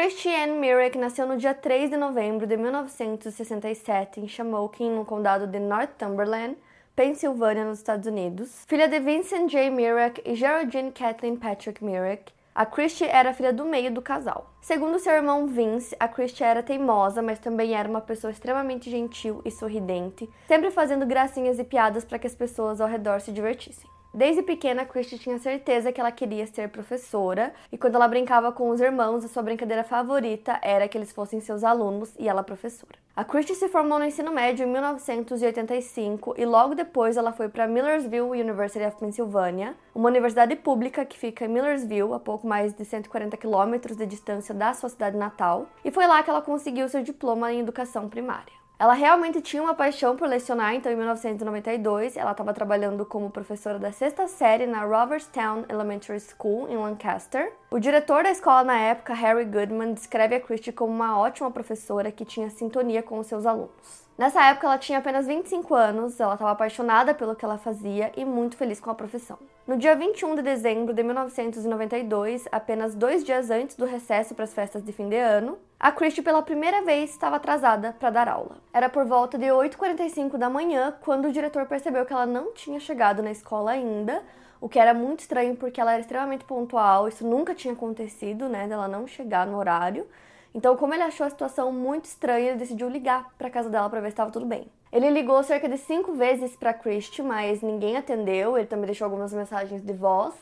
Christiane Mirek nasceu no dia 3 de novembro de 1967 em Shamokin, no condado de Northumberland, Pensilvânia, nos Estados Unidos. Filha de Vincent J. Mirek e Geraldine Kathleen Patrick Mirek, a Christie era filha do meio do casal. Segundo seu irmão Vince, a Christie era teimosa, mas também era uma pessoa extremamente gentil e sorridente, sempre fazendo gracinhas e piadas para que as pessoas ao redor se divertissem. Desde pequena, Christie tinha certeza que ela queria ser professora, e quando ela brincava com os irmãos, a sua brincadeira favorita era que eles fossem seus alunos e ela professora. A Christie se formou no ensino médio em 1985 e logo depois ela foi para Millersville University of Pennsylvania, uma universidade pública que fica em Millersville, a pouco mais de 140 quilômetros de distância da sua cidade natal, e foi lá que ela conseguiu seu diploma em educação primária. Ela realmente tinha uma paixão por lecionar, então em 1992 ela estava trabalhando como professora da sexta série na Roverstown Elementary School em Lancaster. O diretor da escola na época, Harry Goodman, descreve a Christie como uma ótima professora que tinha sintonia com os seus alunos. Nessa época ela tinha apenas 25 anos, ela estava apaixonada pelo que ela fazia e muito feliz com a profissão. No dia 21 de dezembro de 1992, apenas dois dias antes do recesso para as festas de fim de ano, a Christie pela primeira vez estava atrasada para dar aula. Era por volta de 8h45 da manhã quando o diretor percebeu que ela não tinha chegado na escola ainda, o que era muito estranho porque ela era extremamente pontual, isso nunca tinha acontecido, né, dela não chegar no horário. Então, como ele achou a situação muito estranha, ele decidiu ligar para casa dela para ver se estava tudo bem. Ele ligou cerca de cinco vezes para Christie, mas ninguém atendeu. Ele também deixou algumas mensagens de voz.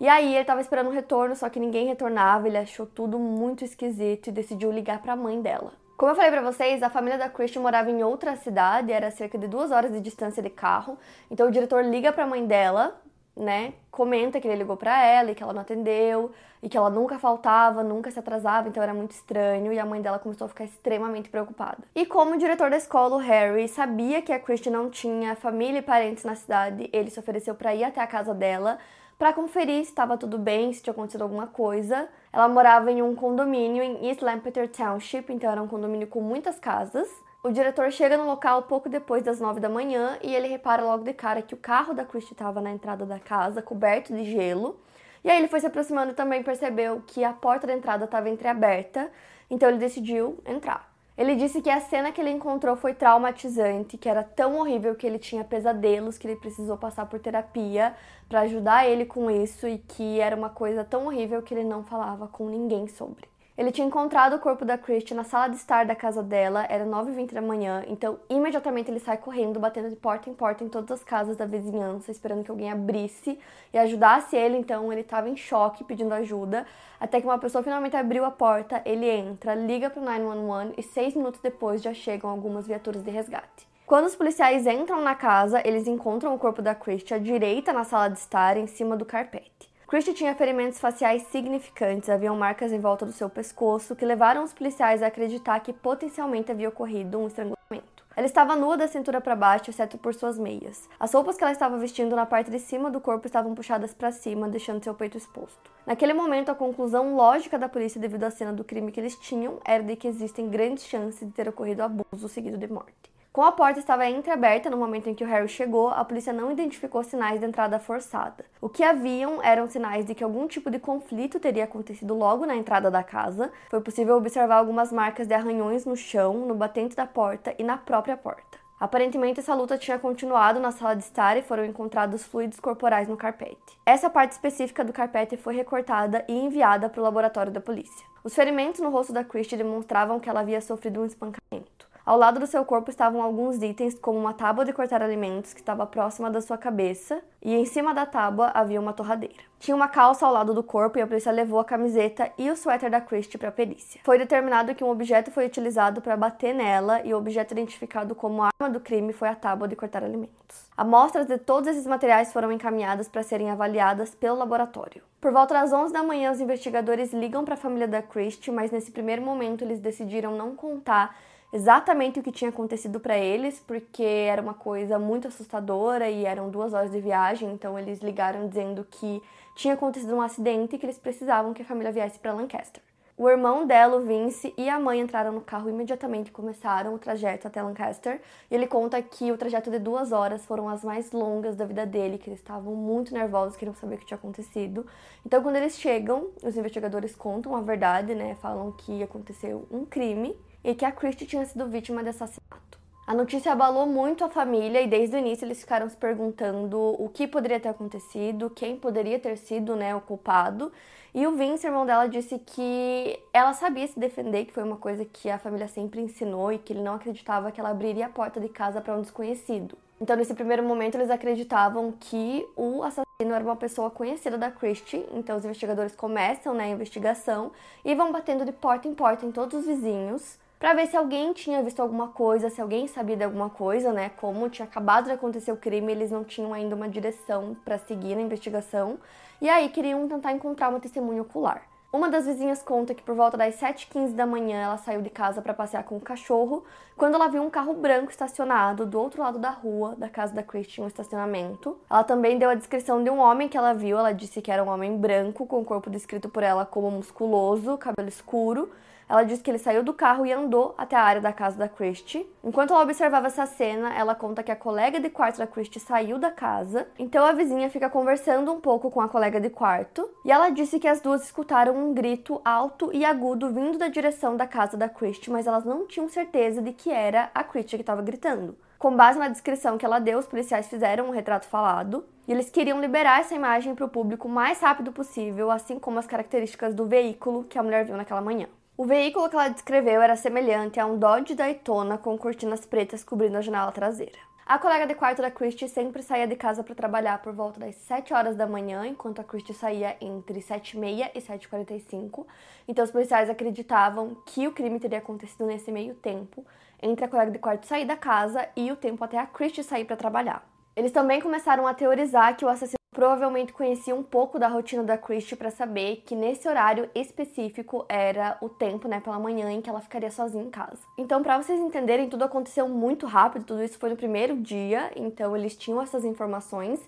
E aí ele estava esperando um retorno, só que ninguém retornava. Ele achou tudo muito esquisito e decidiu ligar para a mãe dela. Como eu falei para vocês, a família da Christie morava em outra cidade, era cerca de duas horas de distância de carro. Então o diretor liga para a mãe dela né, comenta que ele ligou para ela e que ela não atendeu e que ela nunca faltava, nunca se atrasava, então era muito estranho e a mãe dela começou a ficar extremamente preocupada. E como o diretor da escola, o Harry, sabia que a Christie não tinha família e parentes na cidade, ele se ofereceu para ir até a casa dela para conferir se estava tudo bem, se tinha acontecido alguma coisa. Ela morava em um condomínio em East Lampeter Township, então era um condomínio com muitas casas. O diretor chega no local pouco depois das nove da manhã e ele repara logo de cara que o carro da Christie estava na entrada da casa, coberto de gelo. E aí ele foi se aproximando e também percebeu que a porta da entrada estava entreaberta, então ele decidiu entrar. Ele disse que a cena que ele encontrou foi traumatizante, que era tão horrível que ele tinha pesadelos, que ele precisou passar por terapia para ajudar ele com isso e que era uma coisa tão horrível que ele não falava com ninguém sobre. Ele tinha encontrado o corpo da Christie na sala de estar da casa dela, era 9h20 da manhã, então imediatamente ele sai correndo, batendo de porta em porta em todas as casas da vizinhança, esperando que alguém abrisse e ajudasse ele. Então ele estava em choque, pedindo ajuda, até que uma pessoa finalmente abriu a porta, ele entra, liga para o 911 e seis minutos depois já chegam algumas viaturas de resgate. Quando os policiais entram na casa, eles encontram o corpo da Christie à direita na sala de estar, em cima do carpete. Christie tinha ferimentos faciais significantes, haviam marcas em volta do seu pescoço que levaram os policiais a acreditar que potencialmente havia ocorrido um estrangulamento. Ela estava nua da cintura para baixo, exceto por suas meias. As roupas que ela estava vestindo na parte de cima do corpo estavam puxadas para cima, deixando seu peito exposto. Naquele momento, a conclusão lógica da polícia devido à cena do crime que eles tinham era de que existem grandes chances de ter ocorrido abuso seguido de morte. Como a porta estava entreaberta no momento em que o Harry chegou, a polícia não identificou sinais de entrada forçada. O que haviam eram sinais de que algum tipo de conflito teria acontecido logo na entrada da casa. Foi possível observar algumas marcas de arranhões no chão, no batente da porta e na própria porta. Aparentemente, essa luta tinha continuado na sala de estar e foram encontrados fluidos corporais no carpete. Essa parte específica do carpete foi recortada e enviada para o laboratório da polícia. Os ferimentos no rosto da Christie demonstravam que ela havia sofrido um espancamento. Ao lado do seu corpo estavam alguns itens, como uma tábua de cortar alimentos que estava próxima da sua cabeça, e em cima da tábua havia uma torradeira. Tinha uma calça ao lado do corpo e a polícia levou a camiseta e o suéter da Christie para a perícia. Foi determinado que um objeto foi utilizado para bater nela e o objeto identificado como arma do crime foi a tábua de cortar alimentos. Amostras de todos esses materiais foram encaminhadas para serem avaliadas pelo laboratório. Por volta das 11 da manhã, os investigadores ligam para a família da Christie, mas nesse primeiro momento eles decidiram não contar exatamente o que tinha acontecido para eles, porque era uma coisa muito assustadora e eram duas horas de viagem, então eles ligaram dizendo que tinha acontecido um acidente e que eles precisavam que a família viesse para Lancaster. O irmão dela, o Vince, e a mãe entraram no carro e imediatamente começaram o trajeto até Lancaster. E ele conta que o trajeto de duas horas foram as mais longas da vida dele, que eles estavam muito nervosos, queriam saber o que tinha acontecido. Então, quando eles chegam, os investigadores contam a verdade, né? Falam que aconteceu um crime e que a Christie tinha sido vítima de assassinato. A notícia abalou muito a família e desde o início eles ficaram se perguntando o que poderia ter acontecido, quem poderia ter sido né, o culpado. E o Vince, irmão dela, disse que ela sabia se defender, que foi uma coisa que a família sempre ensinou e que ele não acreditava que ela abriria a porta de casa para um desconhecido. Então, nesse primeiro momento, eles acreditavam que o assassino era uma pessoa conhecida da Christie. Então, os investigadores começam né, a investigação e vão batendo de porta em porta em todos os vizinhos para ver se alguém tinha visto alguma coisa, se alguém sabia de alguma coisa, né? Como tinha acabado de acontecer o crime, eles não tinham ainda uma direção para seguir na investigação. E aí queriam tentar encontrar uma testemunha ocular. Uma das vizinhas conta que por volta das 7h15 da manhã ela saiu de casa para passear com o cachorro, quando ela viu um carro branco estacionado do outro lado da rua da casa da Christian, um estacionamento. Ela também deu a descrição de um homem que ela viu, ela disse que era um homem branco, com o corpo descrito por ela como musculoso, cabelo escuro, ela diz que ele saiu do carro e andou até a área da casa da Christie. Enquanto ela observava essa cena, ela conta que a colega de quarto da Christie saiu da casa. Então a vizinha fica conversando um pouco com a colega de quarto. E ela disse que as duas escutaram um grito alto e agudo vindo da direção da casa da Christie, mas elas não tinham certeza de que era a Christie que estava gritando. Com base na descrição que ela deu, os policiais fizeram um retrato falado e eles queriam liberar essa imagem para o público o mais rápido possível, assim como as características do veículo que a mulher viu naquela manhã. O veículo que ela descreveu era semelhante a um Dodge Daytona com cortinas pretas cobrindo a janela traseira. A colega de quarto da Christie sempre saía de casa para trabalhar por volta das 7 horas da manhã, enquanto a Christie saía entre 7h30 e 7h45. Então os policiais acreditavam que o crime teria acontecido nesse meio tempo, entre a colega de quarto sair da casa e o tempo até a Christie sair para trabalhar. Eles também começaram a teorizar que o assassino provavelmente conhecia um pouco da rotina da Christie para saber que nesse horário específico era o tempo, né, pela manhã em que ela ficaria sozinha em casa. Então, para vocês entenderem, tudo aconteceu muito rápido, tudo isso foi no primeiro dia, então eles tinham essas informações,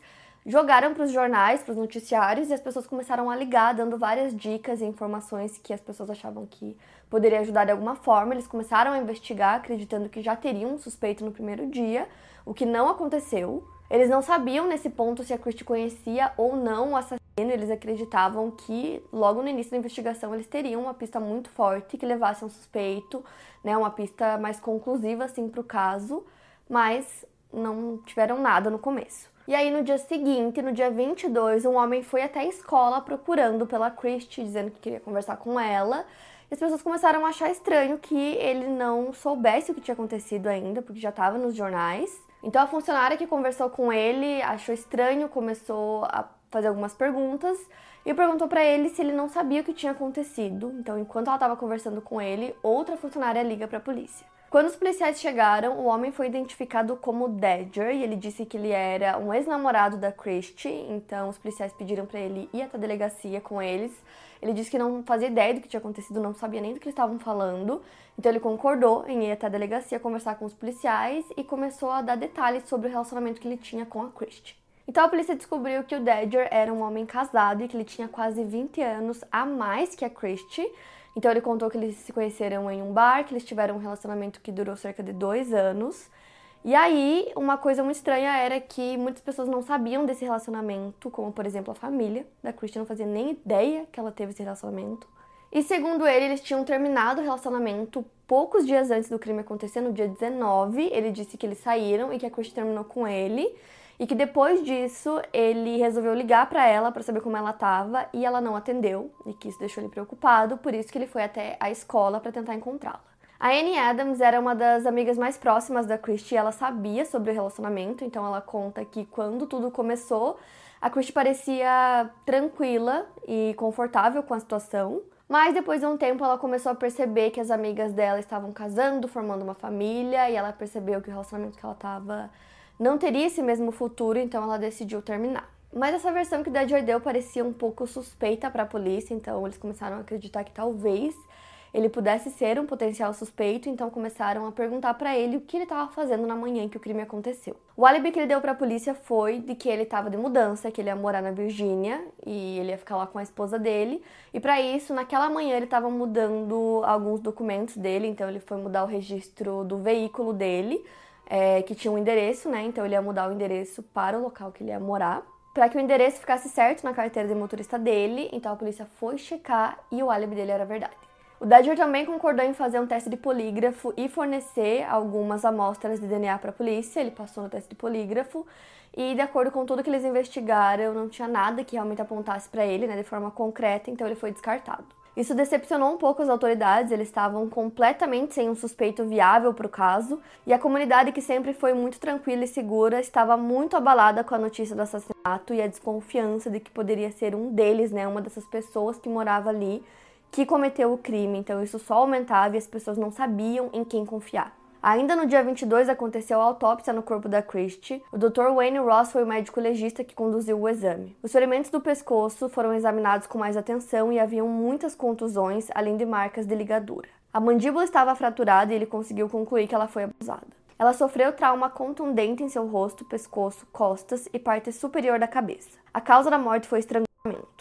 jogaram para os jornais, para os noticiários e as pessoas começaram a ligar, dando várias dicas e informações que as pessoas achavam que poderia ajudar de alguma forma. Eles começaram a investigar, acreditando que já teriam um suspeito no primeiro dia, o que não aconteceu. Eles não sabiam nesse ponto se a Christie conhecia ou não o assassino. Eles acreditavam que logo no início da investigação eles teriam uma pista muito forte que levasse um suspeito, né, uma pista mais conclusiva assim para o caso, mas não tiveram nada no começo. E aí no dia seguinte, no dia 22, um homem foi até a escola procurando pela Christie, dizendo que queria conversar com ela. As pessoas começaram a achar estranho que ele não soubesse o que tinha acontecido ainda, porque já estava nos jornais. Então a funcionária que conversou com ele achou estranho, começou a fazer algumas perguntas e perguntou para ele se ele não sabia o que tinha acontecido. Então, enquanto ela estava conversando com ele, outra funcionária liga para a polícia. Quando os policiais chegaram, o homem foi identificado como Dodger e ele disse que ele era um ex-namorado da Christie, então os policiais pediram para ele ir até a delegacia com eles. Ele disse que não fazia ideia do que tinha acontecido, não sabia nem do que eles estavam falando, então ele concordou em ir até a delegacia conversar com os policiais e começou a dar detalhes sobre o relacionamento que ele tinha com a Christie. Então a polícia descobriu que o Dodger era um homem casado e que ele tinha quase 20 anos a mais que a Christie. Então ele contou que eles se conheceram em um bar, que eles tiveram um relacionamento que durou cerca de dois anos. E aí, uma coisa muito estranha era que muitas pessoas não sabiam desse relacionamento, como por exemplo a família da Christian não fazia nem ideia que ela teve esse relacionamento. E segundo ele, eles tinham terminado o relacionamento poucos dias antes do crime acontecer, no dia 19. Ele disse que eles saíram e que a Christian terminou com ele. E que depois disso ele resolveu ligar para ela para saber como ela estava e ela não atendeu e que isso deixou ele preocupado, por isso que ele foi até a escola para tentar encontrá-la. A Annie Adams era uma das amigas mais próximas da Christie, ela sabia sobre o relacionamento, então ela conta que quando tudo começou, a Christie parecia tranquila e confortável com a situação. Mas depois de um tempo ela começou a perceber que as amigas dela estavam casando, formando uma família, e ela percebeu que o relacionamento que ela estava não teria esse mesmo futuro, então ela decidiu terminar. Mas essa versão que o Dead deu parecia um pouco suspeita para a polícia, então eles começaram a acreditar que talvez ele pudesse ser um potencial suspeito, então começaram a perguntar para ele o que ele estava fazendo na manhã que o crime aconteceu. O álibi que ele deu para a polícia foi de que ele estava de mudança, que ele ia morar na Virgínia e ele ia ficar lá com a esposa dele. E para isso, naquela manhã ele estava mudando alguns documentos dele, então ele foi mudar o registro do veículo dele, é, que tinha um endereço, né? Então ele ia mudar o endereço para o local que ele ia morar para que o endereço ficasse certo na carteira de motorista dele, então a polícia foi checar e o álibi dele era verdade. O Dodger também concordou em fazer um teste de polígrafo e fornecer algumas amostras de DNA para a polícia. Ele passou no teste de polígrafo e, de acordo com tudo que eles investigaram, não tinha nada que realmente apontasse para ele, né, de forma concreta, então ele foi descartado. Isso decepcionou um pouco as autoridades, eles estavam completamente sem um suspeito viável para o caso, e a comunidade, que sempre foi muito tranquila e segura, estava muito abalada com a notícia do assassinato e a desconfiança de que poderia ser um deles, né, uma dessas pessoas que morava ali, que cometeu o crime, então isso só aumentava e as pessoas não sabiam em quem confiar. Ainda no dia 22 aconteceu a autópsia no corpo da Christie. O Dr. Wayne Ross foi o médico legista que conduziu o exame. Os ferimentos do pescoço foram examinados com mais atenção e haviam muitas contusões, além de marcas de ligadura. A mandíbula estava fraturada e ele conseguiu concluir que ela foi abusada. Ela sofreu trauma contundente em seu rosto, pescoço, costas e parte superior da cabeça. A causa da morte foi estrangulamento.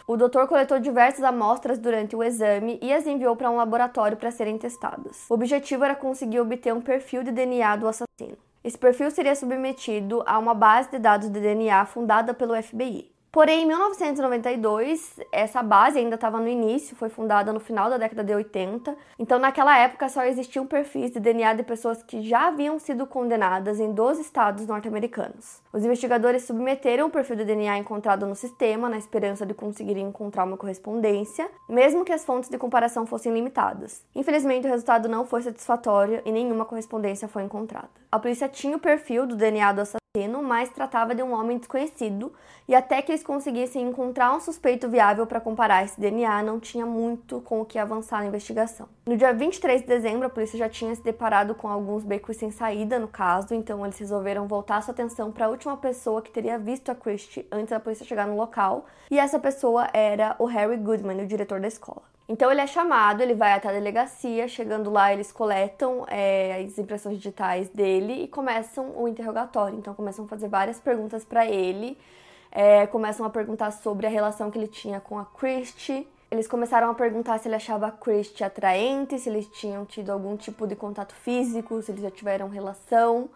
O doutor coletou diversas amostras durante o exame e as enviou para um laboratório para serem testadas. O objetivo era conseguir obter um perfil de DNA do assassino. Esse perfil seria submetido a uma base de dados de DNA fundada pelo FBI. Porém, em 1992, essa base ainda estava no início, foi fundada no final da década de 80. Então, naquela época, só existiam perfis de DNA de pessoas que já haviam sido condenadas em 12 estados norte-americanos. Os investigadores submeteram o perfil de DNA encontrado no sistema, na esperança de conseguir encontrar uma correspondência, mesmo que as fontes de comparação fossem limitadas. Infelizmente, o resultado não foi satisfatório e nenhuma correspondência foi encontrada. A polícia tinha o perfil do DNA do assassino mas tratava de um homem desconhecido, e até que eles conseguissem encontrar um suspeito viável para comparar esse DNA, não tinha muito com o que avançar na investigação. No dia 23 de dezembro, a polícia já tinha se deparado com alguns becos sem saída no caso, então eles resolveram voltar sua atenção para a última pessoa que teria visto a Christie antes da polícia chegar no local, e essa pessoa era o Harry Goodman, o diretor da escola. Então ele é chamado, ele vai até a delegacia, chegando lá eles coletam é, as impressões digitais dele e começam o interrogatório. Então começam a fazer várias perguntas para ele, é, começam a perguntar sobre a relação que ele tinha com a Christie. Eles começaram a perguntar se ele achava a Christie atraente, se eles tinham tido algum tipo de contato físico, se eles já tiveram relação.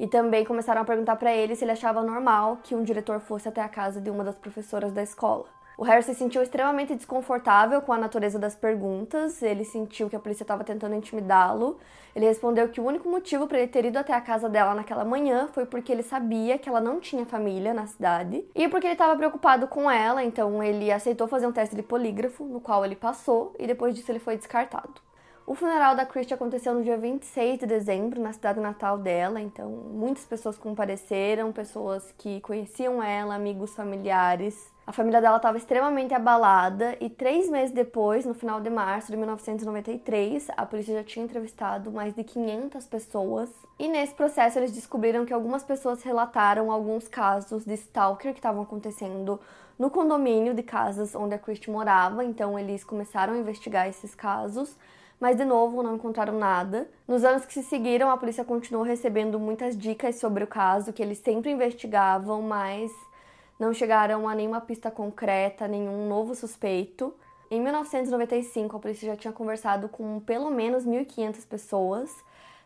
E também começaram a perguntar para ele se ele achava normal que um diretor fosse até a casa de uma das professoras da escola. O Harry se sentiu extremamente desconfortável com a natureza das perguntas, ele sentiu que a polícia estava tentando intimidá-lo. Ele respondeu que o único motivo para ele ter ido até a casa dela naquela manhã foi porque ele sabia que ela não tinha família na cidade e porque ele estava preocupado com ela, então ele aceitou fazer um teste de polígrafo, no qual ele passou, e depois disso ele foi descartado. O funeral da Christie aconteceu no dia 26 de dezembro, na cidade natal dela, então muitas pessoas compareceram, pessoas que conheciam ela, amigos familiares. A família dela estava extremamente abalada e três meses depois, no final de março de 1993, a polícia já tinha entrevistado mais de 500 pessoas. E nesse processo eles descobriram que algumas pessoas relataram alguns casos de stalker que estavam acontecendo no condomínio de casas onde a Christie morava. Então eles começaram a investigar esses casos mas de novo não encontraram nada. Nos anos que se seguiram, a polícia continuou recebendo muitas dicas sobre o caso, que eles sempre investigavam, mas não chegaram a nenhuma pista concreta, nenhum novo suspeito. Em 1995, a polícia já tinha conversado com pelo menos 1.500 pessoas.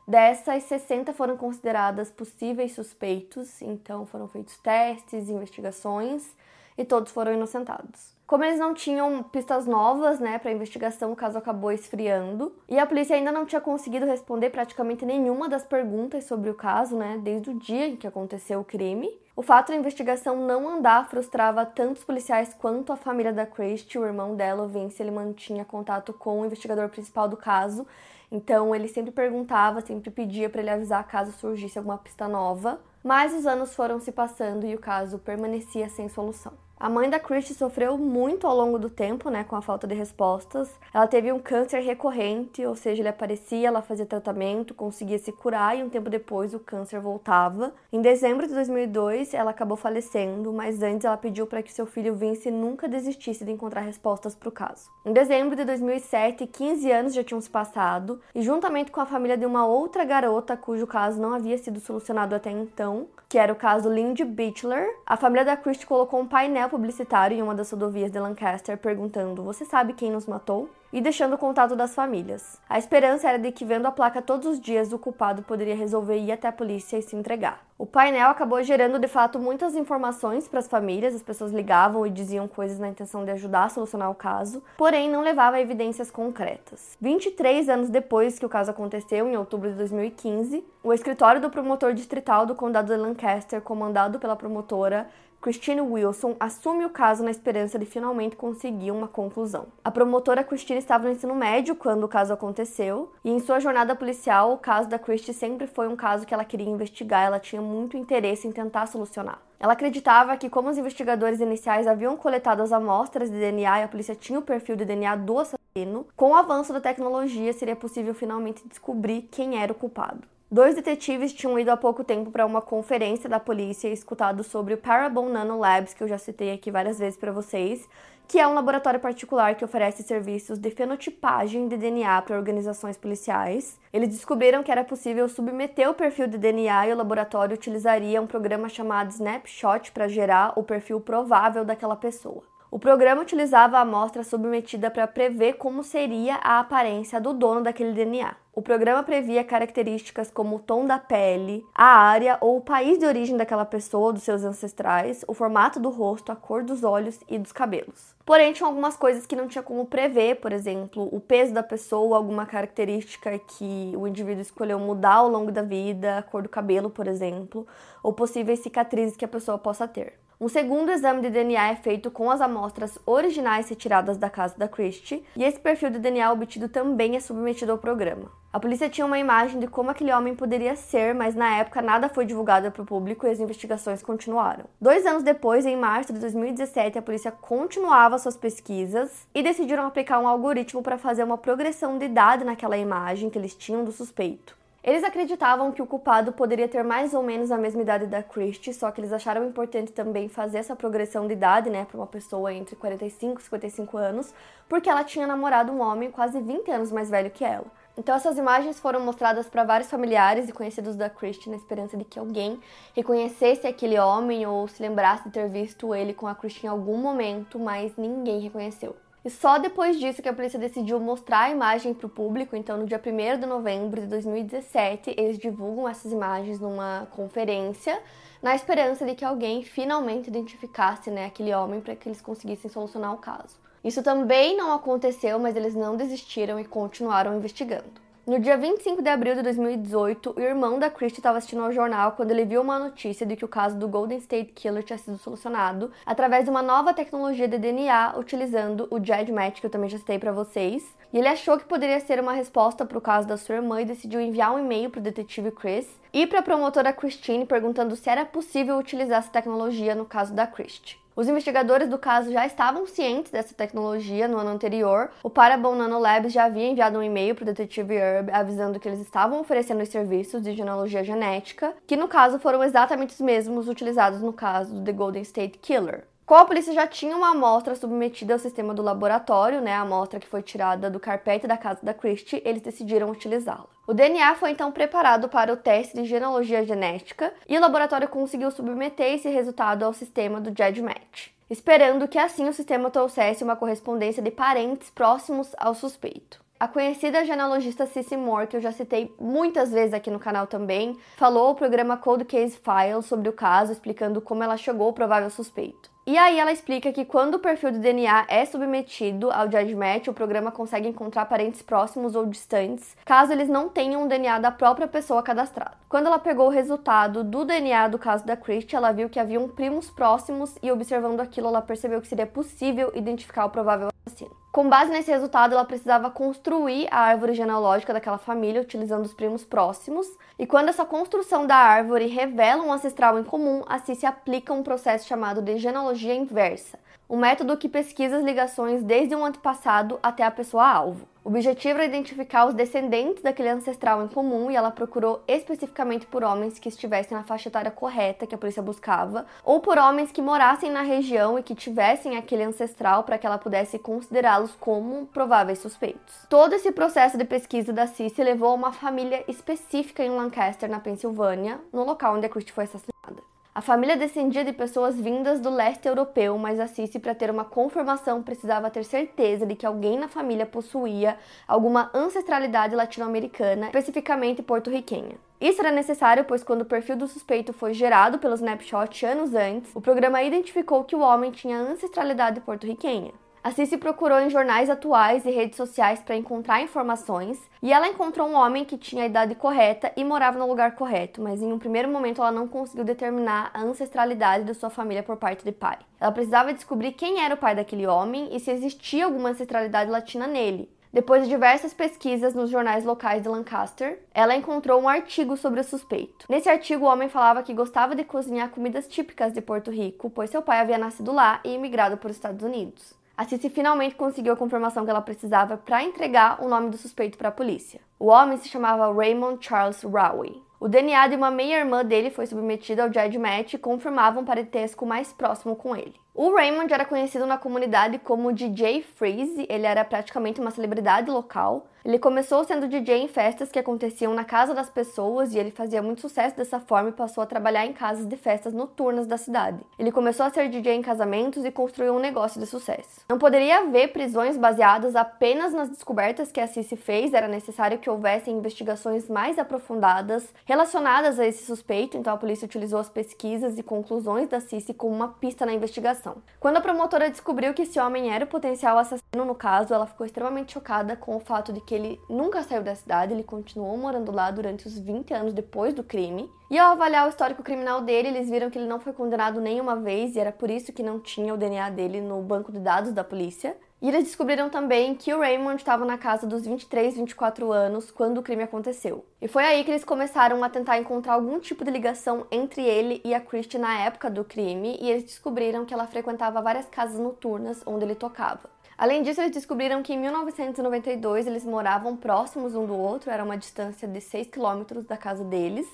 Dessas, 60 foram consideradas possíveis suspeitos, então foram feitos testes, investigações e todos foram inocentados. Como eles não tinham pistas novas, né, para investigação, o caso acabou esfriando e a polícia ainda não tinha conseguido responder praticamente nenhuma das perguntas sobre o caso, né, desde o dia em que aconteceu o crime. O fato da investigação não andar frustrava tanto os policiais quanto a família da Christie. O irmão dela, o Vince, ele mantinha contato com o investigador principal do caso Então ele sempre perguntava, sempre pedia para ele avisar caso surgisse alguma pista nova. Mas os anos foram se passando e o caso permanecia sem solução. A mãe da Christie sofreu muito ao longo do tempo, né, com a falta de respostas. Ela teve um câncer recorrente, ou seja, ele aparecia, ela fazia tratamento, conseguia se curar e um tempo depois o câncer voltava. Em dezembro de 2002, ela acabou falecendo, mas antes ela pediu para que seu filho Vince nunca desistisse de encontrar respostas para o caso. Em dezembro de 2007, 15 anos já tinham se passado, e juntamente com a família de uma outra garota cujo caso não havia sido solucionado até então, que era o caso Lindy Bichler, a família da Christie colocou um painel publicitário em uma das rodovias de Lancaster perguntando: Você sabe quem nos matou? e deixando o contato das famílias. A esperança era de que, vendo a placa todos os dias, o culpado poderia resolver ir até a polícia e se entregar. O painel acabou gerando de fato muitas informações para as famílias, as pessoas ligavam e diziam coisas na intenção de ajudar a solucionar o caso, porém não levava a evidências concretas. 23 anos depois que o caso aconteceu, em outubro de 2015, o escritório do promotor distrital do condado de Lancaster, comandado pela promotora Christine Wilson assume o caso na esperança de finalmente conseguir uma conclusão. A promotora Christine estava no ensino médio quando o caso aconteceu, e em sua jornada policial, o caso da Christie sempre foi um caso que ela queria investigar, ela tinha muito interesse em tentar solucionar. Ela acreditava que, como os investigadores iniciais haviam coletado as amostras de DNA e a polícia tinha o perfil de DNA do assassino, com o avanço da tecnologia seria possível finalmente descobrir quem era o culpado. Dois detetives tinham ido há pouco tempo para uma conferência da polícia e escutado sobre o Parabon Nano Labs, que eu já citei aqui várias vezes para vocês, que é um laboratório particular que oferece serviços de fenotipagem de DNA para organizações policiais. Eles descobriram que era possível submeter o perfil de DNA e o laboratório utilizaria um programa chamado Snapshot para gerar o perfil provável daquela pessoa. O programa utilizava a amostra submetida para prever como seria a aparência do dono daquele DNA. O programa previa características como o tom da pele, a área ou o país de origem daquela pessoa, dos seus ancestrais, o formato do rosto, a cor dos olhos e dos cabelos. Porém, tinha algumas coisas que não tinha como prever, por exemplo, o peso da pessoa, alguma característica que o indivíduo escolheu mudar ao longo da vida, a cor do cabelo, por exemplo, ou possíveis cicatrizes que a pessoa possa ter. Um segundo exame de DNA é feito com as amostras originais retiradas da casa da Christie, e esse perfil de DNA obtido também é submetido ao programa. A polícia tinha uma imagem de como aquele homem poderia ser, mas na época nada foi divulgado para o público e as investigações continuaram. Dois anos depois, em março de 2017, a polícia continuava suas pesquisas e decidiram aplicar um algoritmo para fazer uma progressão de idade naquela imagem que eles tinham do suspeito. Eles acreditavam que o culpado poderia ter mais ou menos a mesma idade da Christie, só que eles acharam importante também fazer essa progressão de idade, né, para uma pessoa entre 45 e 55 anos, porque ela tinha namorado um homem quase 20 anos mais velho que ela. Então essas imagens foram mostradas para vários familiares e conhecidos da Christie na esperança de que alguém reconhecesse aquele homem ou se lembrasse de ter visto ele com a Christie em algum momento, mas ninguém reconheceu. E só depois disso que a polícia decidiu mostrar a imagem para o público, então no dia 1 de novembro de 2017, eles divulgam essas imagens numa conferência, na esperança de que alguém finalmente identificasse né, aquele homem para que eles conseguissem solucionar o caso. Isso também não aconteceu, mas eles não desistiram e continuaram investigando. No dia 25 de abril de 2018, o irmão da Christie estava assistindo ao jornal quando ele viu uma notícia de que o caso do Golden State Killer tinha sido solucionado através de uma nova tecnologia de DNA utilizando o GEDmatch, que eu também já citei para vocês. E ele achou que poderia ser uma resposta para o caso da sua irmã e decidiu enviar um e-mail para o detetive Chris e para a promotora Christine perguntando se era possível utilizar essa tecnologia no caso da Christie. Os investigadores do caso já estavam cientes dessa tecnologia no ano anterior. O Parabon Nanolabs já havia enviado um e-mail para o detetive Herb avisando que eles estavam oferecendo os serviços de genealogia genética, que no caso foram exatamente os mesmos utilizados no caso do The Golden State Killer. Como a polícia já tinha uma amostra submetida ao sistema do laboratório, né, a amostra que foi tirada do carpete da casa da Christie, eles decidiram utilizá-la. O DNA foi então preparado para o teste de genealogia genética e o laboratório conseguiu submeter esse resultado ao sistema do GEDmatch, esperando que assim o sistema trouxesse uma correspondência de parentes próximos ao suspeito. A conhecida genealogista Cissy Moore, que eu já citei muitas vezes aqui no canal também, falou ao programa Cold Case Files sobre o caso, explicando como ela chegou ao provável suspeito. E aí ela explica que quando o perfil de DNA é submetido ao Match, o programa consegue encontrar parentes próximos ou distantes, caso eles não tenham um DNA da própria pessoa cadastrada. Quando ela pegou o resultado do DNA do caso da Christie, ela viu que haviam primos próximos e observando aquilo ela percebeu que seria possível identificar o provável assassino. Com base nesse resultado, ela precisava construir a árvore genealógica daquela família utilizando os primos próximos. E quando essa construção da árvore revela um ancestral em comum, a Cici aplica um processo chamado de genealogia inversa, um método que pesquisa as ligações desde um antepassado até a pessoa-alvo. O objetivo era identificar os descendentes daquele ancestral em comum e ela procurou especificamente por homens que estivessem na faixa etária correta que a polícia buscava, ou por homens que morassem na região e que tivessem aquele ancestral para que ela pudesse considerá-los como prováveis suspeitos. Todo esse processo de pesquisa da Cici levou a uma família específica em Lancaster, na Pensilvânia, no local onde a Christie foi assassinada. A família descendia de pessoas vindas do leste europeu, mas a Cici, para ter uma confirmação, precisava ter certeza de que alguém na família possuía alguma ancestralidade latino-americana, especificamente porto-riquenha. Isso era necessário, pois quando o perfil do suspeito foi gerado pelo Snapshot anos antes, o programa identificou que o homem tinha ancestralidade porto-riquenha. A Cici procurou em jornais atuais e redes sociais para encontrar informações e ela encontrou um homem que tinha a idade correta e morava no lugar correto, mas em um primeiro momento ela não conseguiu determinar a ancestralidade da sua família por parte de pai. Ela precisava descobrir quem era o pai daquele homem e se existia alguma ancestralidade latina nele. Depois de diversas pesquisas nos jornais locais de Lancaster, ela encontrou um artigo sobre o suspeito. Nesse artigo, o homem falava que gostava de cozinhar comidas típicas de Porto Rico, pois seu pai havia nascido lá e imigrado para os Estados Unidos. A Cici finalmente conseguiu a confirmação que ela precisava para entregar o nome do suspeito para a polícia. O homem se chamava Raymond Charles Rowie. O DNA de uma meia-irmã dele foi submetido ao Match e confirmava um parentesco mais próximo com ele. O Raymond era conhecido na comunidade como DJ Freeze, ele era praticamente uma celebridade local. Ele começou sendo DJ em festas que aconteciam na casa das pessoas e ele fazia muito sucesso dessa forma e passou a trabalhar em casas de festas noturnas da cidade. Ele começou a ser DJ em casamentos e construiu um negócio de sucesso. Não poderia haver prisões baseadas apenas nas descobertas que a Cici fez, era necessário que houvessem investigações mais aprofundadas relacionadas a esse suspeito, então a polícia utilizou as pesquisas e conclusões da Cici como uma pista na investigação investigação. Quando a promotora descobriu que esse homem era o potencial assassino no caso, ela ficou extremamente chocada com o fato de que ele nunca saiu da cidade, ele continuou morando lá durante os 20 anos depois do crime. E ao avaliar o histórico criminal dele, eles viram que ele não foi condenado nenhuma vez e era por isso que não tinha o DNA dele no banco de dados da polícia. E eles descobriram também que o Raymond estava na casa dos 23, 24 anos quando o crime aconteceu. E foi aí que eles começaram a tentar encontrar algum tipo de ligação entre ele e a Christie na época do crime, e eles descobriram que ela frequentava várias casas noturnas onde ele tocava. Além disso, eles descobriram que em 1992 eles moravam próximos um do outro, era uma distância de 6 quilômetros da casa deles,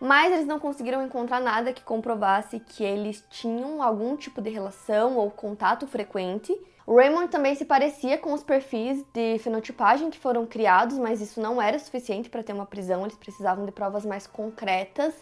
mas eles não conseguiram encontrar nada que comprovasse que eles tinham algum tipo de relação ou contato frequente. Raymond também se parecia com os perfis de fenotipagem que foram criados, mas isso não era suficiente para ter uma prisão, eles precisavam de provas mais concretas,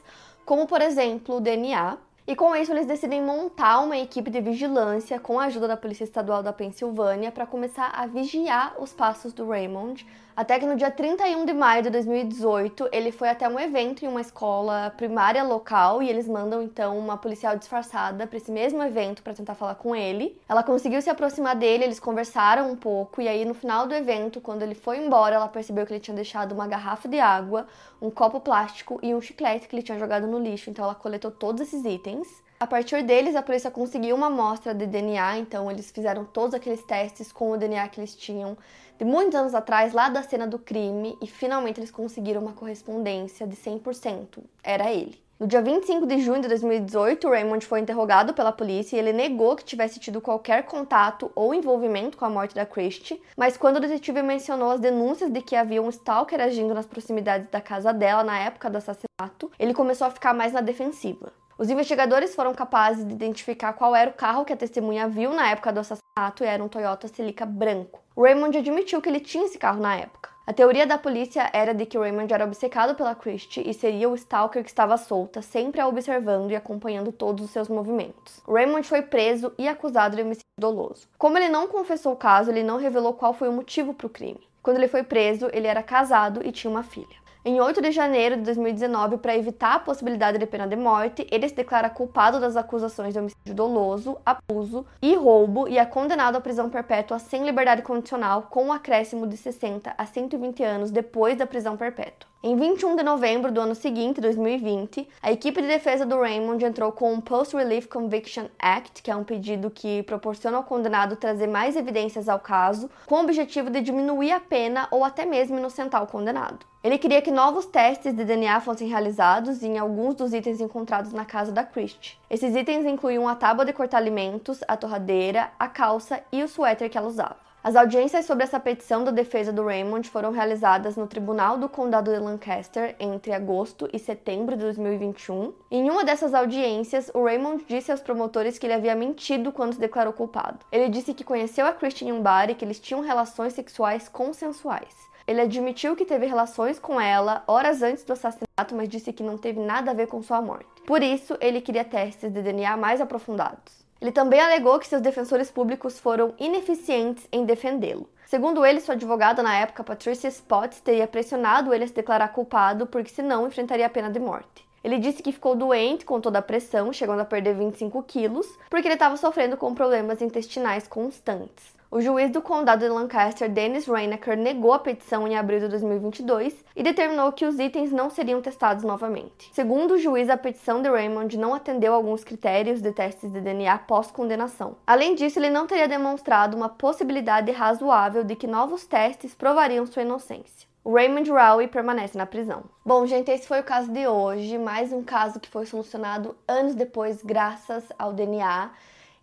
como por exemplo o DNA. E com isso, eles decidem montar uma equipe de vigilância com a ajuda da Polícia Estadual da Pensilvânia para começar a vigiar os passos do Raymond até que no dia 31 de maio de 2018, ele foi até um evento em uma escola primária local e eles mandam então uma policial disfarçada para esse mesmo evento para tentar falar com ele. Ela conseguiu se aproximar dele, eles conversaram um pouco e aí no final do evento, quando ele foi embora, ela percebeu que ele tinha deixado uma garrafa de água, um copo plástico e um chiclete que ele tinha jogado no lixo. Então ela coletou todos esses itens. A partir deles, a polícia conseguiu uma amostra de DNA, então eles fizeram todos aqueles testes com o DNA que eles tinham de muitos anos atrás, lá da cena do crime, e finalmente eles conseguiram uma correspondência de 100%. Era ele. No dia 25 de junho de 2018, Raymond foi interrogado pela polícia e ele negou que tivesse tido qualquer contato ou envolvimento com a morte da Christie, mas quando o detetive mencionou as denúncias de que havia um stalker agindo nas proximidades da casa dela na época do assassinato, ele começou a ficar mais na defensiva. Os investigadores foram capazes de identificar qual era o carro que a testemunha viu na época do assassinato e era um Toyota Celica branco. Raymond admitiu que ele tinha esse carro na época. A teoria da polícia era de que Raymond era obcecado pela Christie e seria o stalker que estava solta, sempre a observando e acompanhando todos os seus movimentos. Raymond foi preso e acusado de homicídio doloso. Como ele não confessou o caso, ele não revelou qual foi o motivo para o crime. Quando ele foi preso, ele era casado e tinha uma filha. Em 8 de janeiro de 2019, para evitar a possibilidade de pena de morte, ele se declara culpado das acusações de homicídio doloso, abuso e roubo e é condenado à prisão perpétua sem liberdade condicional, com um acréscimo de 60 a 120 anos depois da prisão perpétua. Em 21 de novembro do ano seguinte, 2020, a equipe de defesa do Raymond entrou com o Post Relief Conviction Act, que é um pedido que proporciona ao condenado trazer mais evidências ao caso, com o objetivo de diminuir a pena ou até mesmo inocentar o condenado. Ele queria que novos testes de DNA fossem realizados em alguns dos itens encontrados na casa da Christie. Esses itens incluíam a tábua de cortar alimentos, a torradeira, a calça e o suéter que ela usava. As audiências sobre essa petição da defesa do Raymond foram realizadas no Tribunal do Condado de Lancaster entre agosto e setembro de 2021. Em uma dessas audiências, o Raymond disse aos promotores que ele havia mentido quando se declarou culpado. Ele disse que conheceu a Christine em um bar e que eles tinham relações sexuais consensuais. Ele admitiu que teve relações com ela horas antes do assassinato, mas disse que não teve nada a ver com sua morte. Por isso, ele queria testes de DNA mais aprofundados. Ele também alegou que seus defensores públicos foram ineficientes em defendê-lo. Segundo ele, sua advogada na época, Patricia Spotts, teria pressionado ele a se declarar culpado porque senão enfrentaria a pena de morte. Ele disse que ficou doente com toda a pressão, chegando a perder 25 quilos, porque ele estava sofrendo com problemas intestinais constantes. O juiz do condado de Lancaster, Dennis Reinecker, negou a petição em abril de 2022 e determinou que os itens não seriam testados novamente. Segundo o juiz, a petição de Raymond não atendeu alguns critérios de testes de DNA pós-condenação. Além disso, ele não teria demonstrado uma possibilidade razoável de que novos testes provariam sua inocência. O Raymond Rowie permanece na prisão. Bom, gente, esse foi o caso de hoje. Mais um caso que foi solucionado anos depois, graças ao DNA.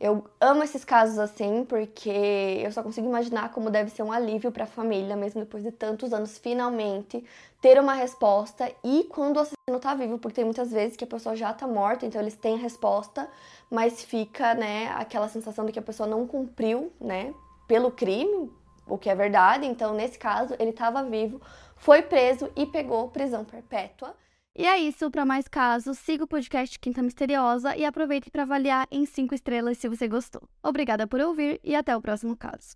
Eu amo esses casos assim, porque eu só consigo imaginar como deve ser um alívio para a família, mesmo depois de tantos anos, finalmente ter uma resposta e quando o assassino tá vivo, porque tem muitas vezes que a pessoa já tá morta, então eles têm a resposta, mas fica, né, aquela sensação de que a pessoa não cumpriu, né, pelo crime, o que é verdade. Então, nesse caso, ele estava vivo, foi preso e pegou prisão perpétua. E é isso, para mais casos, siga o podcast Quinta Misteriosa e aproveite para avaliar em 5 estrelas se você gostou. Obrigada por ouvir e até o próximo caso.